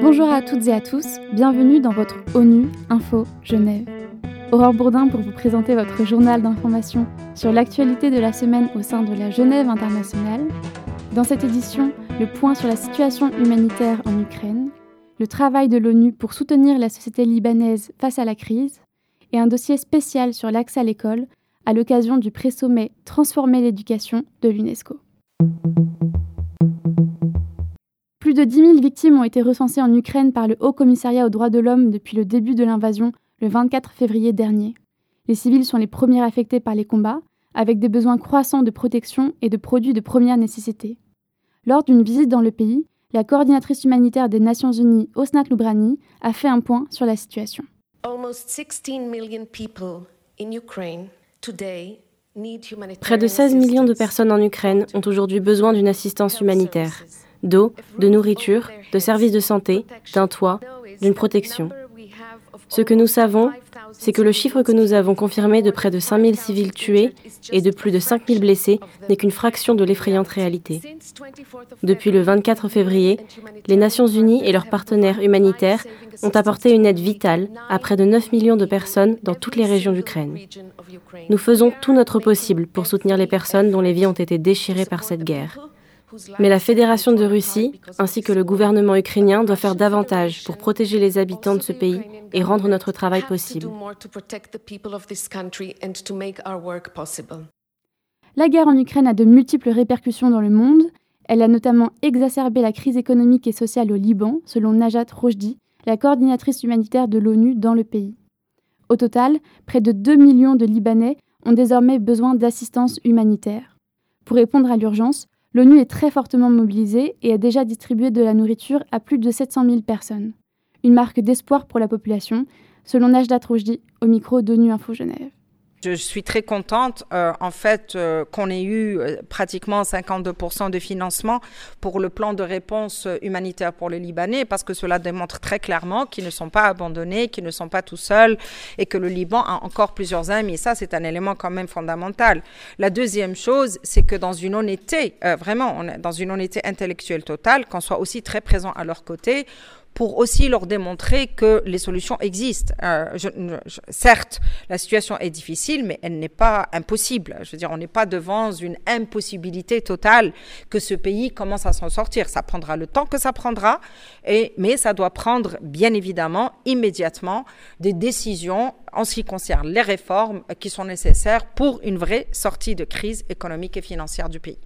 Bonjour à toutes et à tous, bienvenue dans votre ONU Info Genève. Aurore Bourdin pour vous présenter votre journal d'information sur l'actualité de la semaine au sein de la Genève internationale. Dans cette édition, le point sur la situation humanitaire en Ukraine, le travail de l'ONU pour soutenir la société libanaise face à la crise, et un dossier spécial sur l'accès à l'école à l'occasion du pré-sommet Transformer l'éducation de l'UNESCO. Plus de 10 000 victimes ont été recensées en Ukraine par le Haut Commissariat aux droits de l'homme depuis le début de l'invasion le 24 février dernier. Les civils sont les premiers affectés par les combats, avec des besoins croissants de protection et de produits de première nécessité. Lors d'une visite dans le pays, la coordinatrice humanitaire des Nations Unies, Osnat Loubrani, a fait un point sur la situation. Près de 16 millions de personnes en Ukraine ont aujourd'hui besoin d'une assistance humanitaire, d'eau, de nourriture, de services de santé, d'un toit, d'une protection. Ce que nous savons, c'est que le chiffre que nous avons confirmé de près de 5000 civils tués et de plus de 5000 blessés n'est qu'une fraction de l'effrayante réalité. Depuis le 24 février, les Nations Unies et leurs partenaires humanitaires ont apporté une aide vitale à près de 9 millions de personnes dans toutes les régions d'Ukraine. Nous faisons tout notre possible pour soutenir les personnes dont les vies ont été déchirées par cette guerre. Mais la Fédération de Russie ainsi que le gouvernement ukrainien doivent faire davantage pour protéger les habitants de ce pays et rendre notre travail possible. La guerre en Ukraine a de multiples répercussions dans le monde. Elle a notamment exacerbé la crise économique et sociale au Liban, selon Najat Rojdi, la coordinatrice humanitaire de l'ONU dans le pays. Au total, près de 2 millions de Libanais ont désormais besoin d'assistance humanitaire. Pour répondre à l'urgence, L'ONU est très fortement mobilisée et a déjà distribué de la nourriture à plus de 700 000 personnes. Une marque d'espoir pour la population, selon Najdat Roujdi au micro d'ONU Info Genève. Je suis très contente, euh, en fait, euh, qu'on ait eu euh, pratiquement 52% de financement pour le plan de réponse humanitaire pour les Libanais, parce que cela démontre très clairement qu'ils ne sont pas abandonnés, qu'ils ne sont pas tout seuls, et que le Liban a encore plusieurs amis. Ça, c'est un élément quand même fondamental. La deuxième chose, c'est que dans une honnêteté, vraiment, dans une honnêteté intellectuelle totale, qu'on soit aussi très présent à leur côté pour aussi leur démontrer que les solutions existent. Euh, certes, la situation est difficile, mais elle n'est pas impossible. Je veux dire, on n'est pas devant une impossibilité totale que ce pays commence à s'en sortir. Ça prendra le temps que ça prendra, mais ça doit prendre, bien évidemment, immédiatement des décisions en ce qui concerne les réformes qui sont nécessaires pour une vraie sortie de crise économique et financière du pays.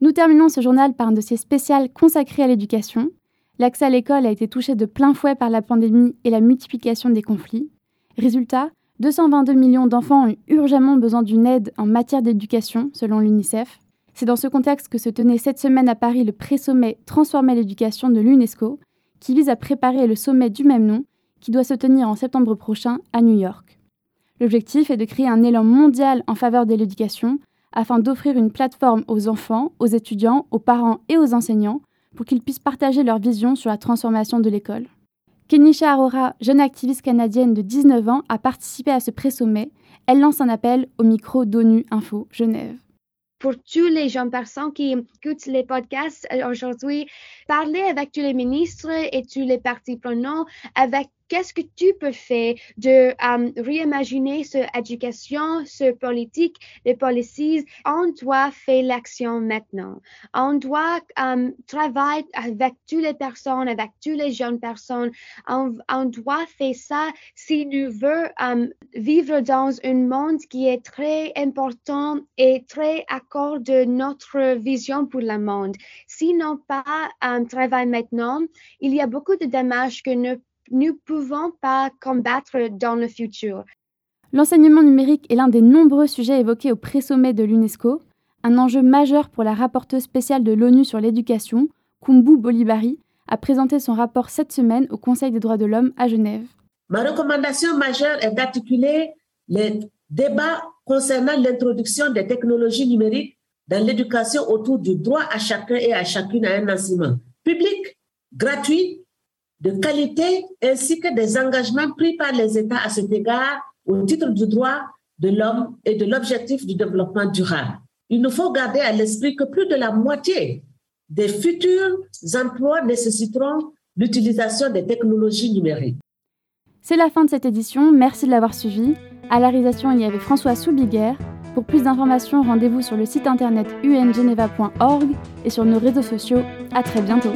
Nous terminons ce journal par un dossier spécial consacré à l'éducation. L'accès à l'école a été touché de plein fouet par la pandémie et la multiplication des conflits. Résultat, 222 millions d'enfants ont urgemment besoin d'une aide en matière d'éducation, selon l'UNICEF. C'est dans ce contexte que se tenait cette semaine à Paris le pré-sommet Transformer l'éducation de l'UNESCO, qui vise à préparer le sommet du même nom, qui doit se tenir en septembre prochain à New York. L'objectif est de créer un élan mondial en faveur de l'éducation, afin d'offrir une plateforme aux enfants, aux étudiants, aux parents et aux enseignants pour qu'ils puissent partager leur vision sur la transformation de l'école. Kenisha Arora, jeune activiste canadienne de 19 ans, a participé à ce pré-sommet. Elle lance un appel au micro d'ONU Info Genève. Pour tous les jeunes personnes qui écoutent les podcasts aujourd'hui, parlez avec tous les ministres et tous les partis prenants avec qu'est-ce que tu peux faire de um, réimaginer cette éducation, ce politique, les policies? On doit faire l'action maintenant. On doit um, travailler avec toutes les personnes, avec toutes les jeunes personnes. On, doit faire ça si nous voulons um, vivre dans un monde qui est très important et très accord de notre vision pour le monde. Sinon pas travailler maintenant, il y a beaucoup de dommages que nous ne pouvons pas combattre dans le futur. L'enseignement numérique est l'un des nombreux sujets évoqués au pré-sommet de l'UNESCO, un enjeu majeur pour la rapporteuse spéciale de l'ONU sur l'éducation, Kumbu Bolibari, a présenté son rapport cette semaine au Conseil des droits de l'homme à Genève. Ma recommandation majeure est d'articuler les débats concernant l'introduction des technologies numériques dans l'éducation autour du droit à chacun et à chacune à un enseignement public, gratuit de qualité ainsi que des engagements pris par les États à cet égard au titre du droit de l'homme et de l'objectif du développement durable. Il nous faut garder à l'esprit que plus de la moitié des futurs emplois nécessiteront l'utilisation des technologies numériques. C'est la fin de cette édition, merci de l'avoir suivi. À la réalisation, il y avait François Soubiguerre. Pour plus d'informations, rendez-vous sur le site internet ungeneva.org et sur nos réseaux sociaux. À très bientôt.